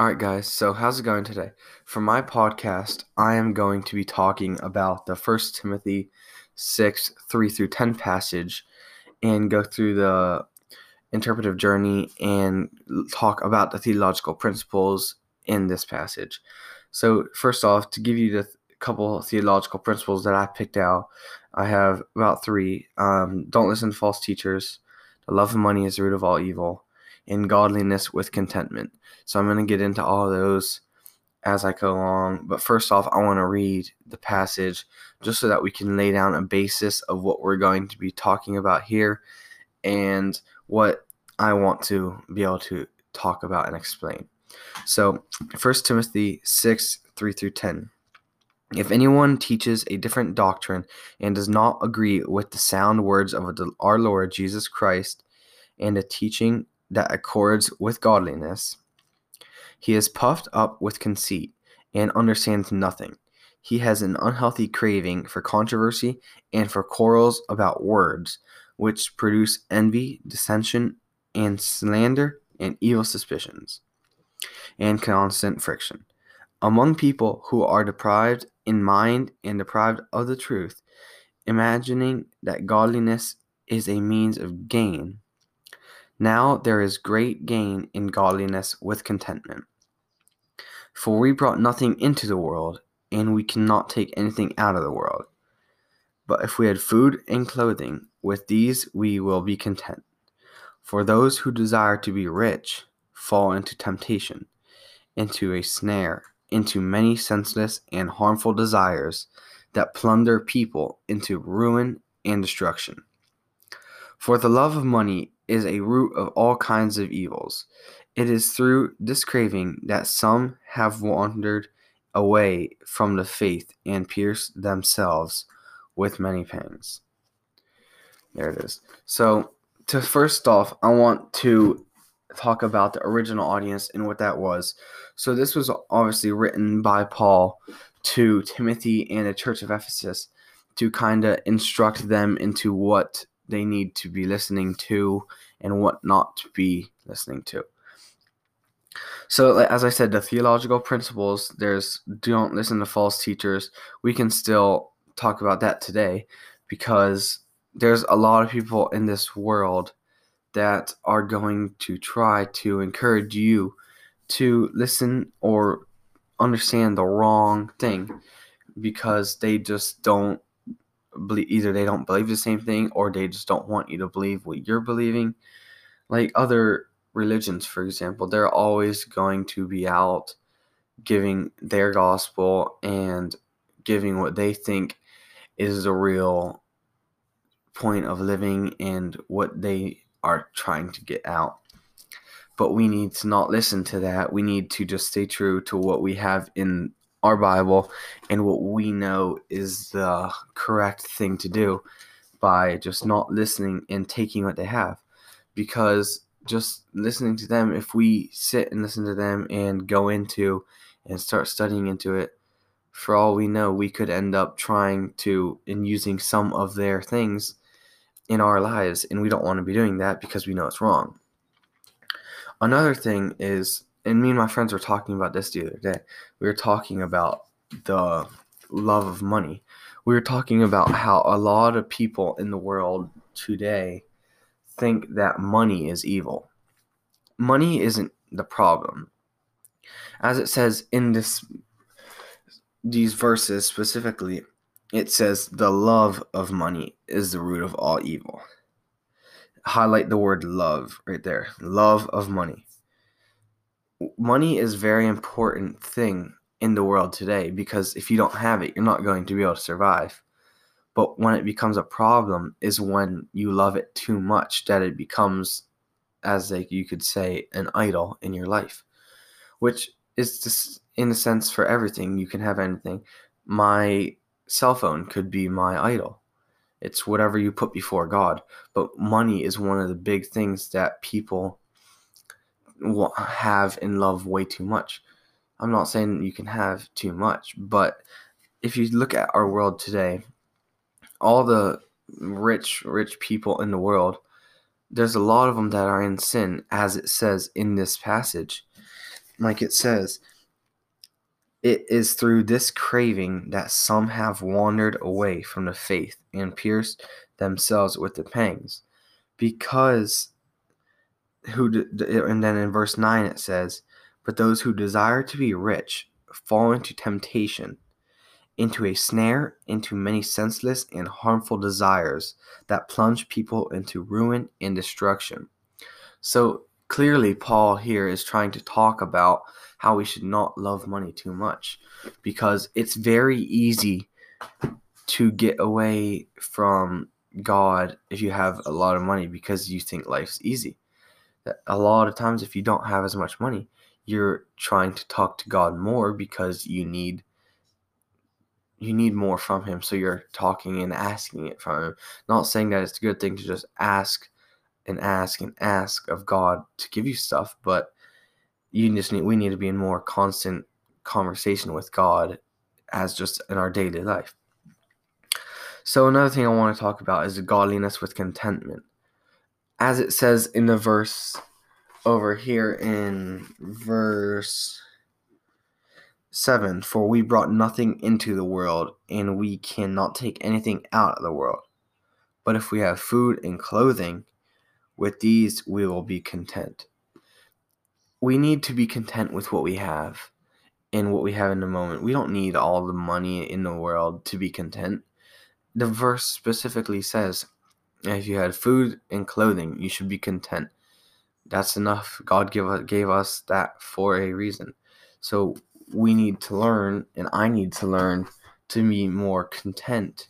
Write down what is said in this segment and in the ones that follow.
All right, guys. So, how's it going today? For my podcast, I am going to be talking about the First Timothy 6 3 through 10 passage and go through the interpretive journey and talk about the theological principles in this passage. So, first off, to give you the th- couple theological principles that I picked out, I have about three. Um, don't listen to false teachers. The love of money is the root of all evil in godliness with contentment. So I'm going to get into all those as I go along. But first off, I want to read the passage just so that we can lay down a basis of what we're going to be talking about here and what I want to be able to talk about and explain. So, 1 Timothy 6 3 through 10. If anyone teaches a different doctrine and does not agree with the sound words of our Lord Jesus Christ and the teaching that accords with godliness. He is puffed up with conceit and understands nothing. He has an unhealthy craving for controversy and for quarrels about words, which produce envy, dissension, and slander and evil suspicions, and constant friction. Among people who are deprived in mind and deprived of the truth, imagining that godliness is a means of gain, now there is great gain in godliness with contentment. For we brought nothing into the world, and we cannot take anything out of the world. But if we had food and clothing, with these we will be content. For those who desire to be rich fall into temptation, into a snare, into many senseless and harmful desires that plunder people into ruin and destruction. For the love of money is a root of all kinds of evils. It is through this craving that some have wandered away from the faith and pierced themselves with many pangs. There it is. So, to first off, I want to talk about the original audience and what that was. So, this was obviously written by Paul to Timothy and the church of Ephesus to kind of instruct them into what they need to be listening to and what not to be listening to. So, as I said, the theological principles, there's don't listen to false teachers. We can still talk about that today because there's a lot of people in this world that are going to try to encourage you to listen or understand the wrong thing because they just don't believe either they don't believe the same thing or they just don't want you to believe what you're believing. Like other religions, for example, they're always going to be out giving their gospel and giving what they think is the real point of living and what they are trying to get out. But we need to not listen to that. We need to just stay true to what we have in our Bible and what we know is the correct thing to do by just not listening and taking what they have. Because just listening to them, if we sit and listen to them and go into and start studying into it, for all we know, we could end up trying to and using some of their things in our lives, and we don't want to be doing that because we know it's wrong. Another thing is and me and my friends were talking about this the other day. We were talking about the love of money. We were talking about how a lot of people in the world today think that money is evil. Money isn't the problem. As it says in this these verses specifically, it says the love of money is the root of all evil. Highlight the word love right there. Love of money money is a very important thing in the world today because if you don't have it, you're not going to be able to survive. But when it becomes a problem is when you love it too much that it becomes, as like you could say, an idol in your life, which is just in a sense for everything. You can have anything. My cell phone could be my idol. It's whatever you put before God. But money is one of the big things that people have and love way too much. I'm not saying you can have too much, but if you look at our world today, all the rich, rich people in the world, there's a lot of them that are in sin, as it says in this passage. like it says, it is through this craving that some have wandered away from the faith and pierced themselves with the pangs. Because who and then in verse 9 it says, but those who desire to be rich fall into temptation, into a snare, into many senseless and harmful desires that plunge people into ruin and destruction. So clearly Paul here is trying to talk about how we should not love money too much because it's very easy to get away from God if you have a lot of money because you think life's easy. A lot of times, if you don't have as much money, you're trying to talk to God more because you need you need more from him so you're talking and asking it from him not saying that it's a good thing to just ask and ask and ask of God to give you stuff but you just need we need to be in more constant conversation with God as just in our daily life. So another thing I want to talk about is godliness with contentment. As it says in the verse over here in verse 7 For we brought nothing into the world, and we cannot take anything out of the world. But if we have food and clothing, with these we will be content we need to be content with what we have and what we have in the moment. We don't need all the money in the world to be content. The verse specifically says, if you had food and clothing, you should be content. That's enough. God give, gave us that for a reason. So we need to learn, and I need to learn to be more content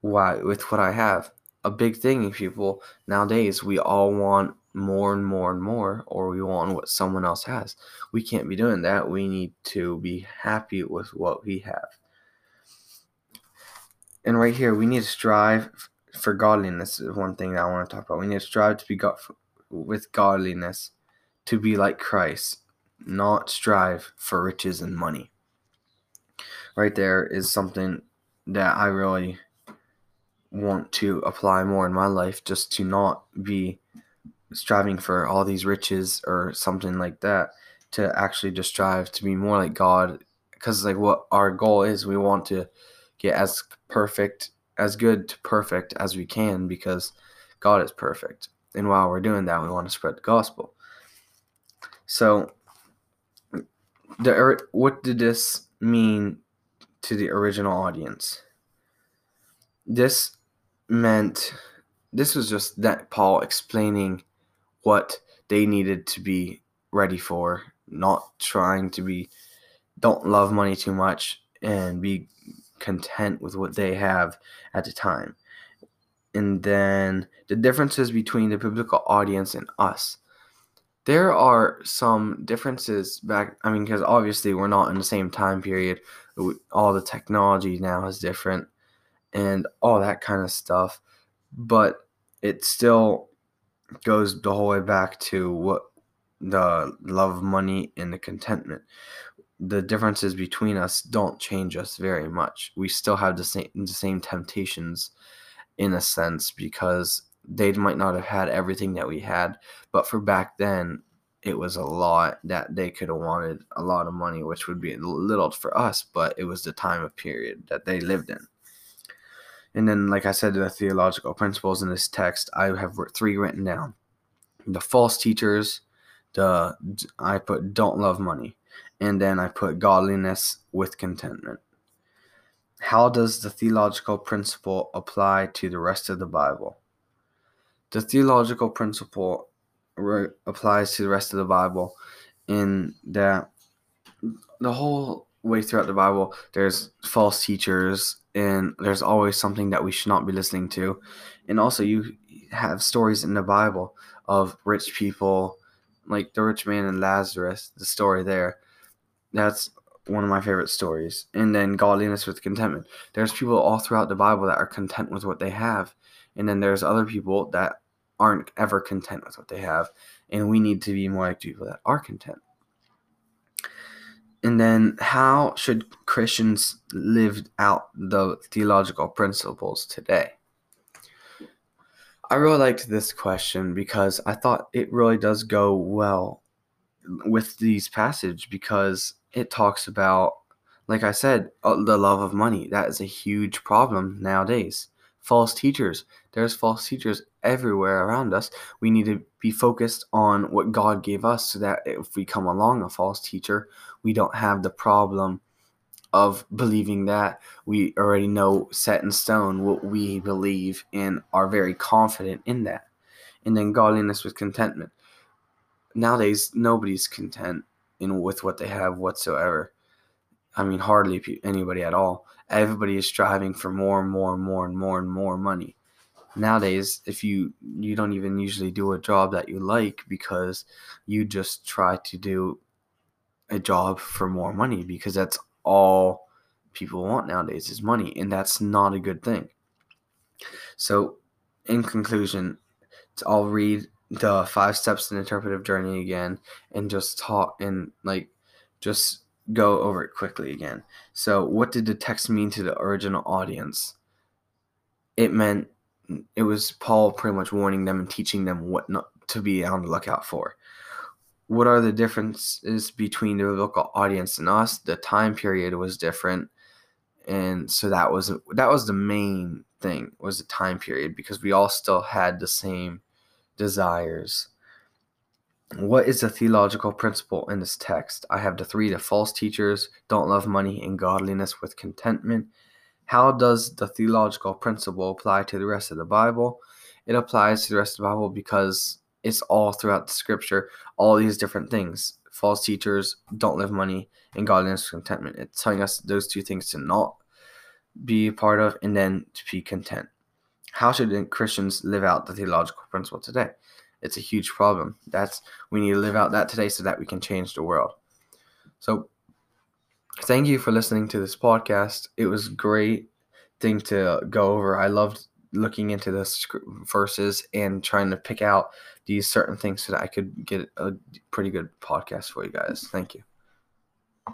why, with what I have. A big thing in people nowadays, we all want more and more and more, or we want what someone else has. We can't be doing that. We need to be happy with what we have. And right here, we need to strive for godliness. Is one thing that I want to talk about. We need to strive to be God with godliness, to be like Christ, not strive for riches and money. Right there is something that I really want to apply more in my life, just to not be striving for all these riches or something like that to actually just strive to be more like God because like what our goal is we want to get as perfect as good to perfect as we can because God is perfect. And while we're doing that we want to spread the gospel. So the what did this mean to the original audience? This meant this was just that Paul explaining what they needed to be ready for, not trying to be, don't love money too much and be content with what they have at the time. And then the differences between the biblical audience and us. There are some differences back, I mean, because obviously we're not in the same time period. All the technology now is different and all that kind of stuff. But it still goes the whole way back to what the love of money and the contentment. The differences between us don't change us very much. We still have the same the same temptations in a sense because they might not have had everything that we had, but for back then it was a lot that they could have wanted a lot of money, which would be a little for us, but it was the time of period that they lived in. And then, like I said, the theological principles in this text, I have three written down. The false teachers, the I put don't love money, and then I put godliness with contentment. How does the theological principle apply to the rest of the Bible? The theological principle re- applies to the rest of the Bible in that the whole way throughout the Bible, there's false teachers and there's always something that we should not be listening to. And also, you have stories in the Bible of rich people, like the rich man and Lazarus, the story there. That's one of my favorite stories. And then godliness with contentment. There's people all throughout the Bible that are content with what they have. And then there's other people that aren't ever content with what they have. And we need to be more like people that are content. And then, how should Christians live out the theological principles today? I really liked this question because I thought it really does go well with these passage because it talks about like I said, uh, the love of money. That is a huge problem nowadays. False teachers. There's false teachers everywhere around us. We need to be focused on what God gave us so that if we come along a false teacher, we don't have the problem of believing that we already know set in stone what we believe and are very confident in that. And then godliness with contentment. Nowadays, nobody's content in with what they have whatsoever I mean, hardly anybody at all. Everybody is striving for more and more and more and more and more money. Nowadays, if you you don't even usually do a job that you like because you just try to do a job for more money because that's all people want nowadays is money and that's not a good thing. So, in conclusion, I'll read the five steps in interpretive journey again and just talk and like just go over it quickly again. So, what did the text mean to the original audience? It meant it was Paul pretty much warning them and teaching them what not to be on the lookout for. What are the differences between the biblical audience and us? The time period was different, and so that was that was the main thing was the time period because we all still had the same desires what is the theological principle in this text? I have the three the false teachers don't love money and godliness with contentment. How does the theological principle apply to the rest of the Bible? It applies to the rest of the Bible because it's all throughout the scripture, all these different things. False teachers don't live money and godliness with contentment. It's telling us those two things to not be a part of and then to be content. How should Christians live out the theological principle today? it's a huge problem. That's we need to live out that today so that we can change the world. So thank you for listening to this podcast. It was great thing to go over. I loved looking into the verses and trying to pick out these certain things so that I could get a pretty good podcast for you guys. Thank you.